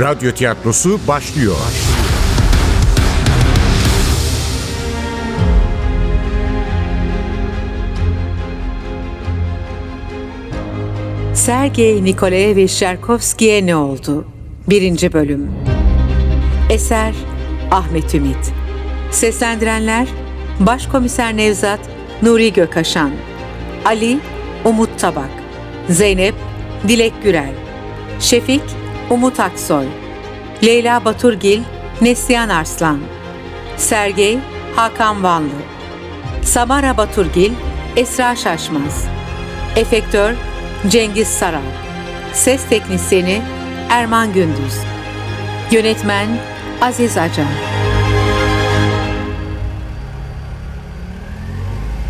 Radyo tiyatrosu başlıyor. Sergey Nikolaevich Cherkovski'ye ne oldu? 1. Bölüm Eser Ahmet Ümit Seslendirenler Başkomiser Nevzat Nuri Gökaşan Ali Umut Tabak Zeynep Dilek Gürel Şefik Umut Aksoy Leyla Baturgil Neslihan Arslan Sergey Hakan Vanlı Samara Baturgil Esra Şaşmaz Efektör Cengiz Saral Ses Teknisini Erman Gündüz Yönetmen Aziz Acar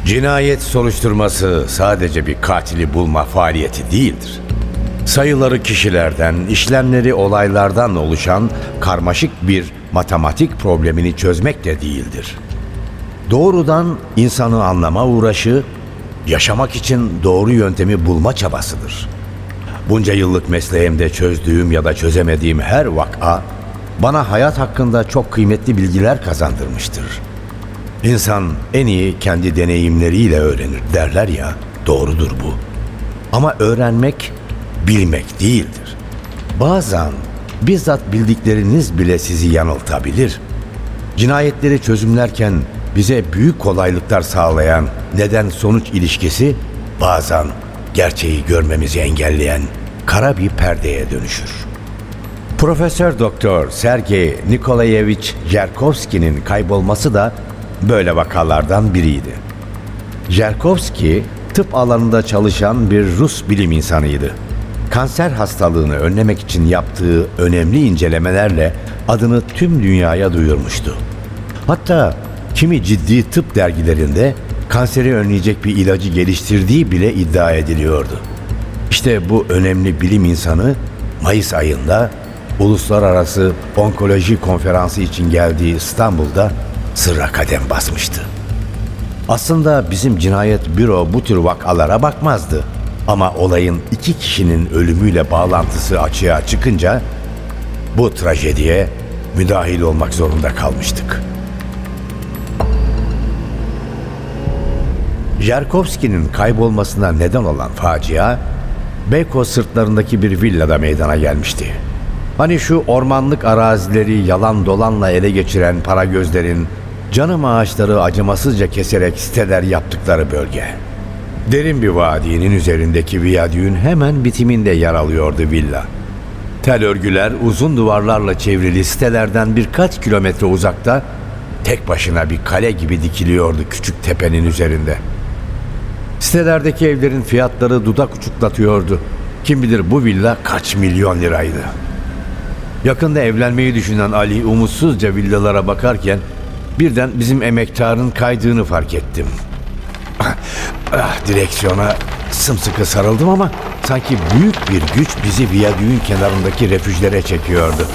Cinayet soruşturması sadece bir katili bulma faaliyeti değildir. Sayıları kişilerden, işlemleri olaylardan oluşan karmaşık bir matematik problemini çözmek de değildir. Doğrudan insanı anlama uğraşı, yaşamak için doğru yöntemi bulma çabasıdır. Bunca yıllık mesleğimde çözdüğüm ya da çözemediğim her vaka bana hayat hakkında çok kıymetli bilgiler kazandırmıştır. İnsan en iyi kendi deneyimleriyle öğrenir derler ya, doğrudur bu. Ama öğrenmek bilmek değildir. Bazen bizzat bildikleriniz bile sizi yanıltabilir. Cinayetleri çözümlerken bize büyük kolaylıklar sağlayan neden sonuç ilişkisi bazen gerçeği görmemizi engelleyen kara bir perdeye dönüşür. Profesör Doktor Sergey Nikolayevich Jerkovski'nin kaybolması da böyle vakalardan biriydi. Jerkovski tıp alanında çalışan bir Rus bilim insanıydı. Kanser hastalığını önlemek için yaptığı önemli incelemelerle adını tüm dünyaya duyurmuştu. Hatta kimi ciddi tıp dergilerinde kanseri önleyecek bir ilacı geliştirdiği bile iddia ediliyordu. İşte bu önemli bilim insanı Mayıs ayında Uluslararası Onkoloji Konferansı için geldiği İstanbul'da sırra kadem basmıştı. Aslında bizim cinayet büro bu tür vakalara bakmazdı. Ama olayın iki kişinin ölümüyle bağlantısı açığa çıkınca bu trajediye müdahil olmak zorunda kalmıştık. Jarkovski'nin kaybolmasına neden olan facia Beykoz sırtlarındaki bir villada meydana gelmişti. Hani şu ormanlık arazileri yalan dolanla ele geçiren para gözlerin canım ağaçları acımasızca keserek siteler yaptıkları bölge. Derin bir vadinin üzerindeki viyadüğün hemen bitiminde yer alıyordu villa. Tel örgüler uzun duvarlarla çevrili sitelerden birkaç kilometre uzakta tek başına bir kale gibi dikiliyordu küçük tepenin üzerinde. Sitelerdeki evlerin fiyatları dudak uçuklatıyordu. Kim bilir bu villa kaç milyon liraydı. Yakında evlenmeyi düşünen Ali umutsuzca villalara bakarken birden bizim emektarın kaydığını fark ettim. Ah, direksiyona sımsıkı sarıldım ama sanki büyük bir güç bizi viyadüğün kenarındaki refüjlere çekiyordu.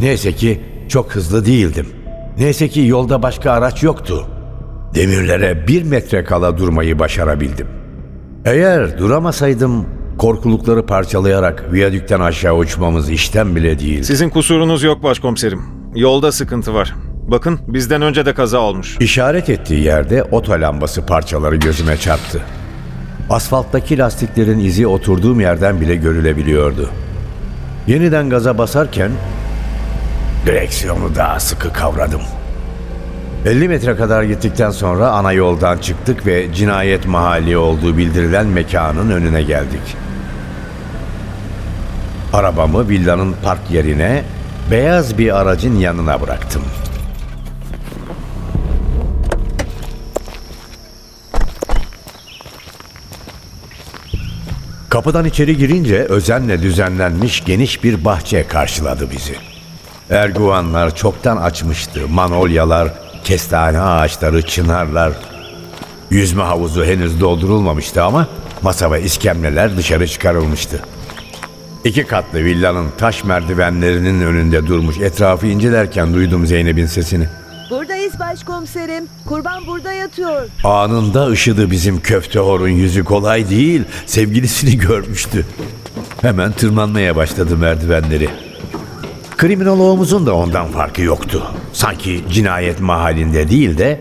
Neyse ki çok hızlı değildim. Neyse ki yolda başka araç yoktu. Demirlere bir metre kala durmayı başarabildim. Eğer duramasaydım korkulukları parçalayarak viyadükten aşağı uçmamız işten bile değil. Sizin kusurunuz yok başkomiserim. Yolda sıkıntı var. Bakın bizden önce de kaza olmuş. İşaret ettiği yerde oto lambası parçaları gözüme çarptı. Asfalttaki lastiklerin izi oturduğum yerden bile görülebiliyordu. Yeniden gaza basarken direksiyonu daha sıkı kavradım. 50 metre kadar gittikten sonra ana yoldan çıktık ve cinayet mahalli olduğu bildirilen mekanın önüne geldik. Arabamı villanın park yerine beyaz bir aracın yanına bıraktım. Kapıdan içeri girince özenle düzenlenmiş geniş bir bahçe karşıladı bizi. Erguvanlar çoktan açmıştı. Manolyalar, kestane ağaçları, çınarlar. Yüzme havuzu henüz doldurulmamıştı ama masa ve iskemleler dışarı çıkarılmıştı. İki katlı villanın taş merdivenlerinin önünde durmuş etrafı incelerken duydum Zeynep'in sesini. Buradayız başkomiserim. Kurban burada yatıyor. Anında ışıdı bizim köfte horun yüzü kolay değil. Sevgilisini görmüştü. Hemen tırmanmaya başladı merdivenleri. Kriminoloğumuzun da ondan farkı yoktu. Sanki cinayet mahallinde değil de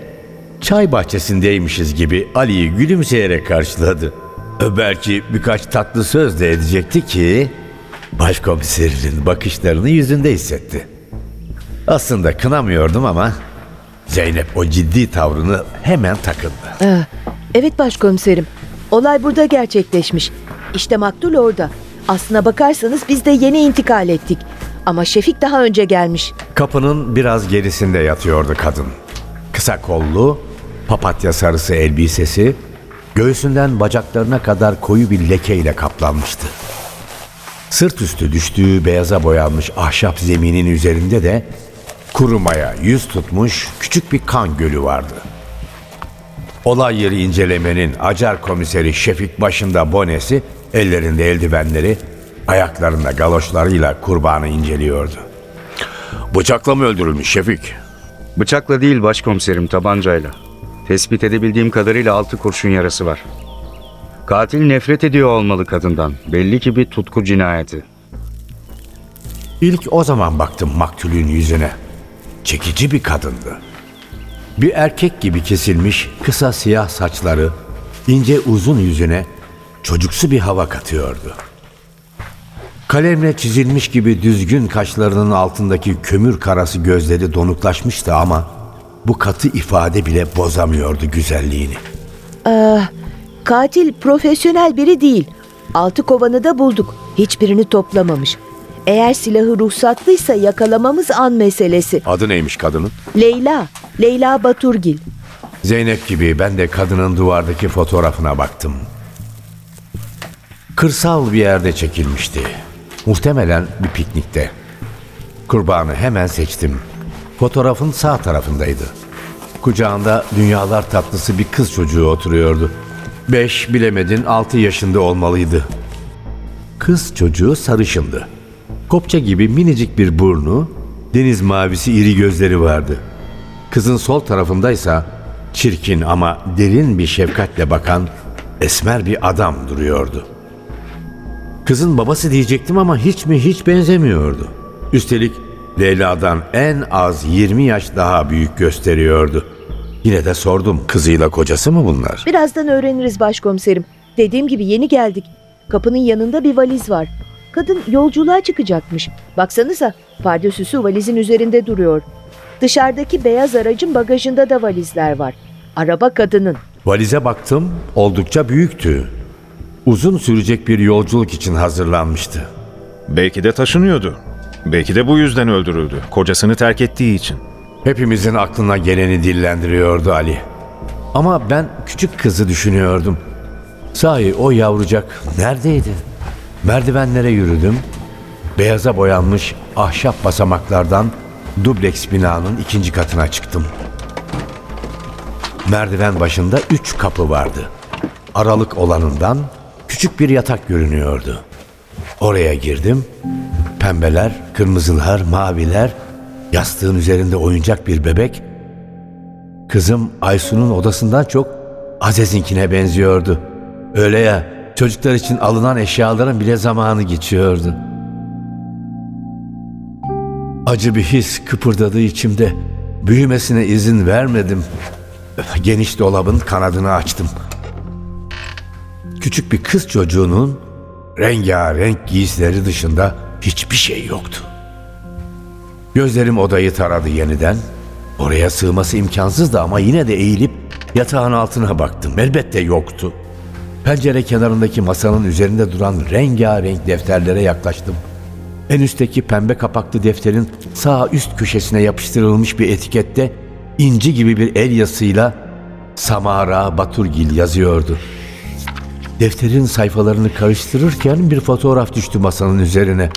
çay bahçesindeymişiz gibi Ali'yi gülümseyerek karşıladı. Belki birkaç tatlı söz de edecekti ki başkomiserinin bakışlarını yüzünde hissetti. Aslında kınamıyordum ama Zeynep o ciddi tavrını hemen takındı. Ah, evet başkomiserim. Olay burada gerçekleşmiş. İşte maktul orada. Aslına bakarsanız biz de yeni intikal ettik. Ama Şefik daha önce gelmiş. Kapının biraz gerisinde yatıyordu kadın. Kısa kollu, papatya sarısı elbisesi, göğsünden bacaklarına kadar koyu bir lekeyle kaplanmıştı. Sırt üstü düştüğü beyaza boyanmış ahşap zeminin üzerinde de kurumaya yüz tutmuş küçük bir kan gölü vardı. Olay yeri incelemenin acar komiseri Şefik başında bonesi, ellerinde eldivenleri, ayaklarında galoşlarıyla kurbanı inceliyordu. Bıçakla mı öldürülmüş Şefik? Bıçakla değil başkomiserim tabancayla. Tespit edebildiğim kadarıyla altı kurşun yarası var. Katil nefret ediyor olmalı kadından. Belli ki bir tutku cinayeti. İlk o zaman baktım maktulün yüzüne. Çekici bir kadındı. Bir erkek gibi kesilmiş kısa siyah saçları, ince uzun yüzüne çocuksu bir hava katıyordu. Kalemle çizilmiş gibi düzgün kaşlarının altındaki kömür karası gözleri donuklaşmıştı ama bu katı ifade bile bozamıyordu güzelliğini. Katil profesyonel biri değil. Altı kovanı da bulduk. Hiçbirini toplamamış. Eğer silahı ruhsatlıysa yakalamamız an meselesi. Adı neymiş kadının? Leyla, Leyla Baturgil. Zeynep gibi ben de kadının duvardaki fotoğrafına baktım. Kırsal bir yerde çekilmişti. Muhtemelen bir piknikte. Kurbanı hemen seçtim. Fotoğrafın sağ tarafındaydı. Kucağında dünyalar tatlısı bir kız çocuğu oturuyordu. Beş bilemedin altı yaşında olmalıydı. Kız çocuğu sarışındı. Kopça gibi minicik bir burnu, deniz mavisi iri gözleri vardı. Kızın sol tarafındaysa çirkin ama derin bir şefkatle bakan esmer bir adam duruyordu. Kızın babası diyecektim ama hiç mi hiç benzemiyordu. Üstelik Leyla'dan en az 20 yaş daha büyük gösteriyordu. Yine de sordum kızıyla kocası mı bunlar? Birazdan öğreniriz başkomiserim. Dediğim gibi yeni geldik. Kapının yanında bir valiz var. Kadın yolculuğa çıkacakmış. Baksanıza pardösüsü valizin üzerinde duruyor. Dışarıdaki beyaz aracın bagajında da valizler var. Araba kadının. Valize baktım oldukça büyüktü. Uzun sürecek bir yolculuk için hazırlanmıştı. Belki de taşınıyordu. Belki de bu yüzden öldürüldü. Kocasını terk ettiği için. Hepimizin aklına geleni dillendiriyordu Ali. Ama ben küçük kızı düşünüyordum. Sahi o yavrucak neredeydi? Merdivenlere yürüdüm. Beyaza boyanmış ahşap basamaklardan dubleks binanın ikinci katına çıktım. Merdiven başında üç kapı vardı. Aralık olanından küçük bir yatak görünüyordu. Oraya girdim. Pembeler, kırmızılar, maviler, yastığın üzerinde oyuncak bir bebek. Kızım Aysun'un odasından çok Azez'inkine benziyordu. Öyle ya, çocuklar için alınan eşyaların bile zamanı geçiyordu. Acı bir his kıpırdadı içimde. Büyümesine izin vermedim. Geniş dolabın kanadını açtım. Küçük bir kız çocuğunun rengarenk giysileri dışında hiçbir şey yoktu. Gözlerim odayı taradı yeniden. Oraya sığması imkansızdı ama yine de eğilip yatağın altına baktım. Elbette yoktu. Pencere kenarındaki masanın üzerinde duran rengarenk defterlere yaklaştım. En üstteki pembe kapaklı defterin sağ üst köşesine yapıştırılmış bir etikette inci gibi bir el yazısıyla Samara Baturgil yazıyordu. Defterin sayfalarını karıştırırken bir fotoğraf düştü masanın üzerine.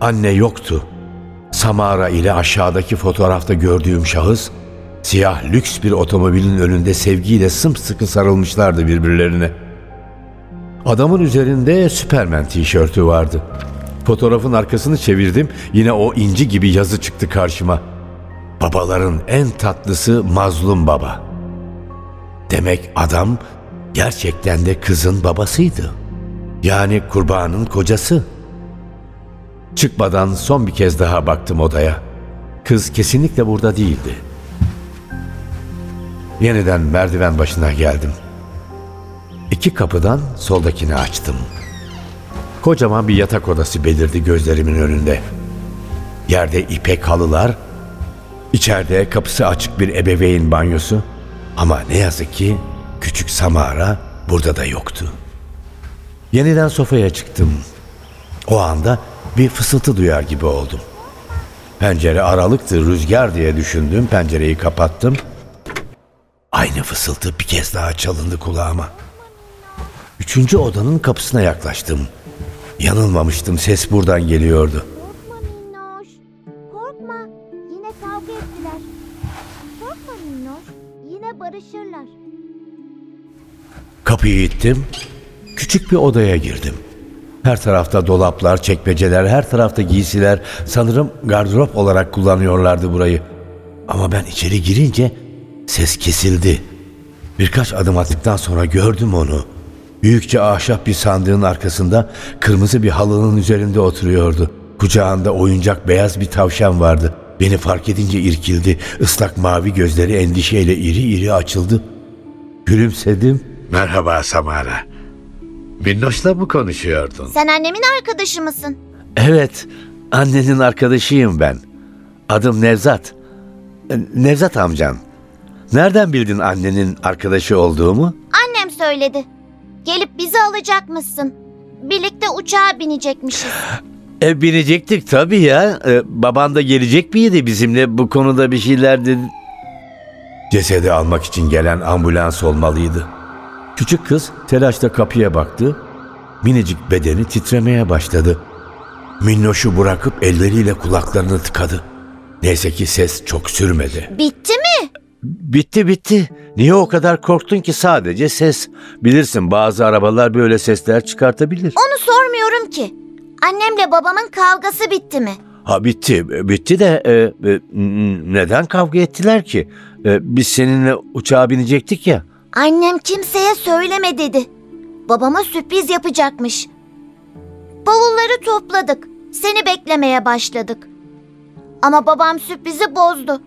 Anne yoktu. Samara ile aşağıdaki fotoğrafta gördüğüm şahıs siyah lüks bir otomobilin önünde sevgiyle sımsıkı sarılmışlardı birbirlerine. Adamın üzerinde Superman tişörtü vardı. Fotoğrafın arkasını çevirdim. Yine o inci gibi yazı çıktı karşıma. Babaların en tatlısı mazlum baba. Demek adam gerçekten de kızın babasıydı. Yani kurbanın kocası. Çıkmadan son bir kez daha baktım odaya. Kız kesinlikle burada değildi. Yeniden merdiven başına geldim. İki kapıdan soldakini açtım. Kocaman bir yatak odası belirdi gözlerimin önünde. Yerde ipek halılar, içeride kapısı açık bir ebeveyn banyosu. Ama ne yazık ki küçük Samara burada da yoktu. Yeniden sofaya çıktım. O anda bir fısıltı duyar gibi oldum. Pencere aralıktı, rüzgar diye düşündüm. Pencereyi kapattım. Aynı fısıltı bir kez daha çalındı kulağıma. Üçüncü odanın kapısına yaklaştım. Yanılmamıştım, ses buradan geliyordu. Korkma Minnoş. Korkma. Yine kavga ettiler. Korkma Minnoş. Yine barışırlar. Kapıyı ittim. Küçük bir odaya girdim. Her tarafta dolaplar, çekmeceler, her tarafta giysiler. Sanırım gardırop olarak kullanıyorlardı burayı. Ama ben içeri girince ses kesildi. Birkaç adım attıktan sonra gördüm onu. Büyükçe ahşap bir sandığın arkasında kırmızı bir halının üzerinde oturuyordu. Kucağında oyuncak beyaz bir tavşan vardı. Beni fark edince irkildi. Islak mavi gözleri endişeyle iri iri açıldı. Gülümsedim. Merhaba Samara. Minnoş'la mı konuşuyordun? Sen annemin arkadaşı mısın? Evet, annenin arkadaşıyım ben. Adım Nevzat. E, Nevzat amcan. Nereden bildin annenin arkadaşı olduğumu? Annem söyledi. Gelip bizi alacakmışsın. Birlikte uçağa binecekmişiz. E, binecektik tabii ya. E, baban da gelecek miydi bizimle bu konuda bir şeyler dedi. Cesedi almak için gelen ambulans olmalıydı. Küçük kız telaşla kapıya baktı. Minicik bedeni titremeye başladı. Minnoş'u bırakıp elleriyle kulaklarını tıkadı. Neyse ki ses çok sürmedi. Bitti mi? Bitti bitti. Niye o kadar korktun ki sadece ses? Bilirsin bazı arabalar böyle sesler çıkartabilir. Onu sormuyorum ki. Annemle babamın kavgası bitti mi? Ha bitti. Bitti de e, e, neden kavga ettiler ki? E, biz seninle uçağa binecektik ya. Annem kimseye söyleme dedi. Babama sürpriz yapacakmış. Bavulları topladık. Seni beklemeye başladık. Ama babam sürprizi bozdu.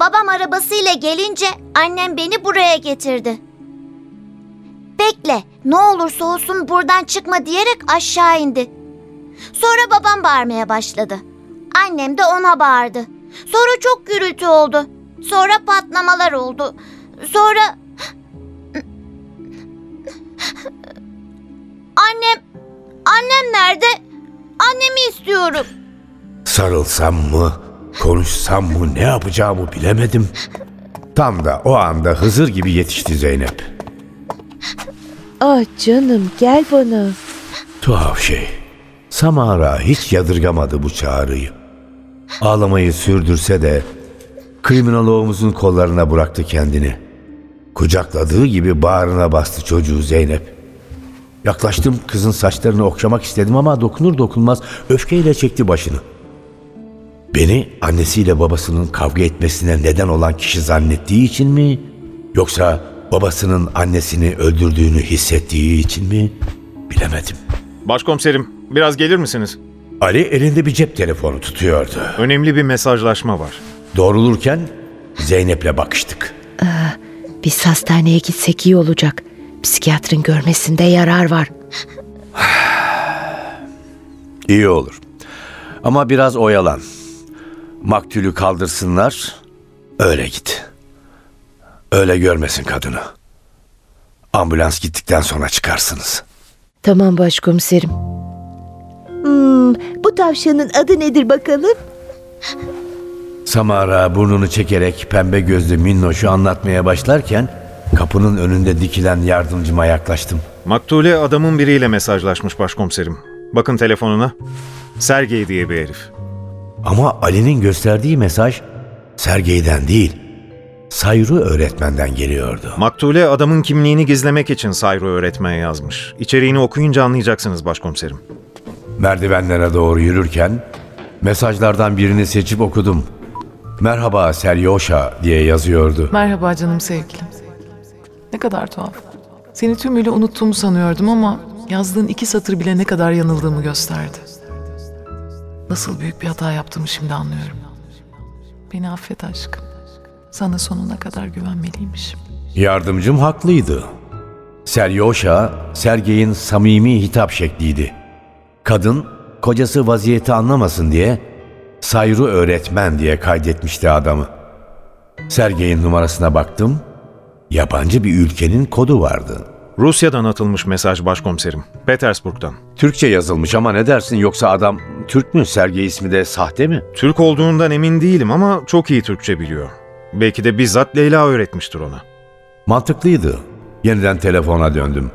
Babam arabasıyla gelince annem beni buraya getirdi. Bekle, ne olursa olsun buradan çıkma diyerek aşağı indi. Sonra babam bağırmaya başladı. Annem de ona bağırdı. Sonra çok gürültü oldu. Sonra patlamalar oldu. Sonra Annem, annem nerede? Annemi istiyorum. Sarılsam mı, konuşsam mı ne yapacağımı bilemedim. Tam da o anda Hızır gibi yetişti Zeynep. Ah canım gel bana. Tuhaf şey. Samara hiç yadırgamadı bu çağrıyı. Ağlamayı sürdürse de kriminalogumuzun kollarına bıraktı kendini. Kucakladığı gibi bağrına bastı çocuğu Zeynep. Yaklaştım kızın saçlarını okşamak istedim ama dokunur dokunmaz öfkeyle çekti başını. Beni annesiyle babasının kavga etmesine neden olan kişi zannettiği için mi? Yoksa babasının annesini öldürdüğünü hissettiği için mi? Bilemedim. Başkomiserim, biraz gelir misiniz? Ali elinde bir cep telefonu tutuyordu. Önemli bir mesajlaşma var. Doğrulurken Zeynep'le bakıştık. Biz hastaneye gitsek iyi olacak. Psikiyatrın görmesinde yarar var. İyi olur. Ama biraz oyalan. Maktulü kaldırsınlar, öyle git. Öyle görmesin kadını. Ambulans gittikten sonra çıkarsınız. Tamam başkomiserim. Hmm, bu tavşanın adı nedir bakalım? Samara burnunu çekerek pembe gözlü Minnoş'u anlatmaya başlarken kapının önünde dikilen yardımcıma yaklaştım. Maktule adamın biriyle mesajlaşmış başkomiserim. Bakın telefonuna. Sergey diye bir herif. Ama Ali'nin gösterdiği mesaj Sergey'den değil, Sayru öğretmenden geliyordu. Maktule adamın kimliğini gizlemek için Sayro öğretmen yazmış. İçeriğini okuyunca anlayacaksınız başkomiserim. Merdivenlere doğru yürürken mesajlardan birini seçip okudum. Merhaba Seryoşa diye yazıyordu. Merhaba canım sevgilim. Ne kadar tuhaf. Seni tümüyle unuttuğumu sanıyordum ama yazdığın iki satır bile ne kadar yanıldığımı gösterdi. Nasıl büyük bir hata yaptığımı şimdi anlıyorum. Beni affet aşkım. Sana sonuna kadar güvenmeliymişim. Yardımcım haklıydı. Seryosha, Sergey'in samimi hitap şekliydi. Kadın, kocası vaziyeti anlamasın diye Sayru öğretmen diye kaydetmişti adamı. Sergey'in numarasına baktım, yabancı bir ülkenin kodu vardı. Rusya'dan atılmış mesaj başkomiserim. Petersburg'dan. Türkçe yazılmış ama ne dersin yoksa adam Türk mü? Sergey ismi de sahte mi? Türk olduğundan emin değilim ama çok iyi Türkçe biliyor. Belki de bizzat Leyla öğretmiştir ona. Mantıklıydı. Yeniden telefona döndüm.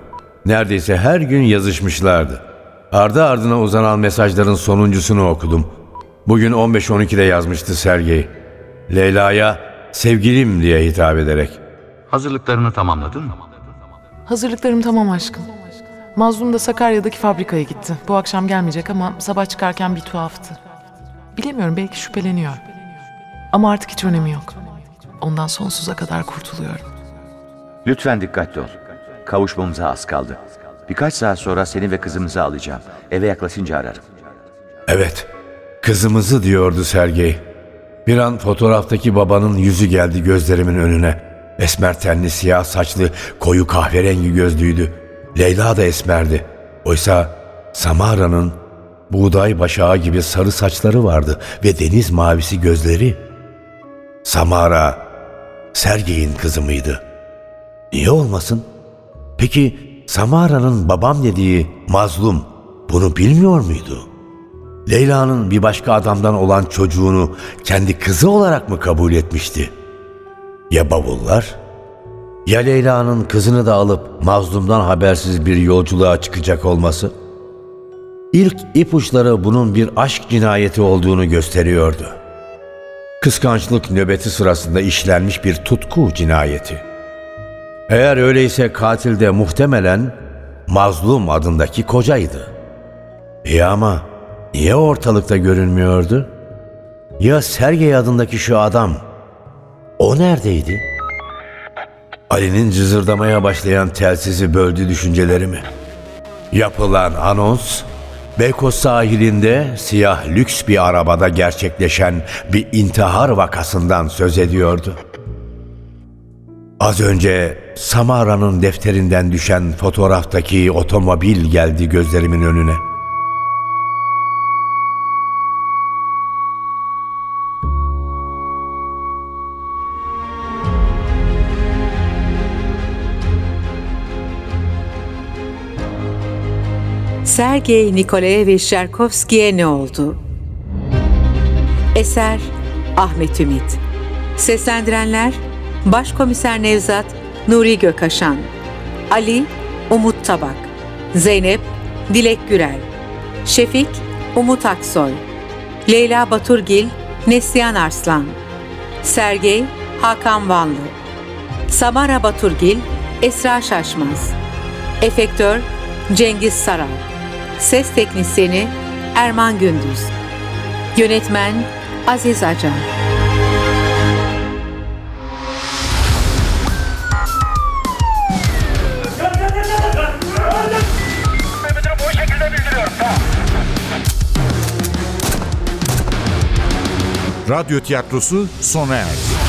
Neredeyse her gün yazışmışlardı. Ardı ardına uzanan mesajların sonuncusunu okudum. Bugün 15-12'de yazmıştı Sergey. Leyla'ya sevgilim diye hitap ederek. Hazırlıklarını tamamladın mı? Hazırlıklarım tamam aşkım. Mazlum da Sakarya'daki fabrikaya gitti. Bu akşam gelmeyecek ama sabah çıkarken bir tuhaftı. Bilemiyorum belki şüpheleniyor. Ama artık hiç önemi yok. Ondan sonsuza kadar kurtuluyorum. Lütfen dikkatli ol. Kavuşmamıza az kaldı. Birkaç saat sonra seni ve kızımızı alacağım. Eve yaklaşınca ararım. Evet, kızımızı diyordu Sergey. Bir an fotoğraftaki babanın yüzü geldi gözlerimin önüne. Esmer tenli, siyah saçlı, koyu kahverengi gözlüydü. Leyla da esmerdi. Oysa Samara'nın buğday başağı gibi sarı saçları vardı ve deniz mavisi gözleri. Samara, Sergey'in kızı mıydı? Niye olmasın? Peki Samara'nın babam dediği mazlum bunu bilmiyor muydu? Leyla'nın bir başka adamdan olan çocuğunu kendi kızı olarak mı kabul etmişti? Ya bavullar? Ya Leyla'nın kızını da alıp mazlumdan habersiz bir yolculuğa çıkacak olması? İlk ipuçları bunun bir aşk cinayeti olduğunu gösteriyordu. Kıskançlık nöbeti sırasında işlenmiş bir tutku cinayeti. Eğer öyleyse katil de muhtemelen Mazlum adındaki kocaydı. İyi ama niye ortalıkta görünmüyordu? Ya Sergey adındaki şu adam? O neredeydi? Ali'nin cızırdamaya başlayan telsizi böldü düşüncelerimi. Yapılan anons, Beykoz sahilinde siyah lüks bir arabada gerçekleşen bir intihar vakasından söz ediyordu. Az önce Samara'nın defterinden düşen fotoğraftaki otomobil geldi gözlerimin önüne. Sergey Nikolaevich Sherkovski'ye ne oldu? Eser Ahmet Ümit Seslendirenler Başkomiser Nevzat Nuri Gökaşan Ali Umut Tabak Zeynep Dilek Gürel Şefik Umut Aksoy Leyla Baturgil Neslihan Arslan Sergey Hakan Vanlı Samara Baturgil Esra Şaşmaz Efektör Cengiz Saral Ses Teknisyeni Erman Gündüz Yönetmen Aziz Acar Radyo tiyatrosu sona erdi.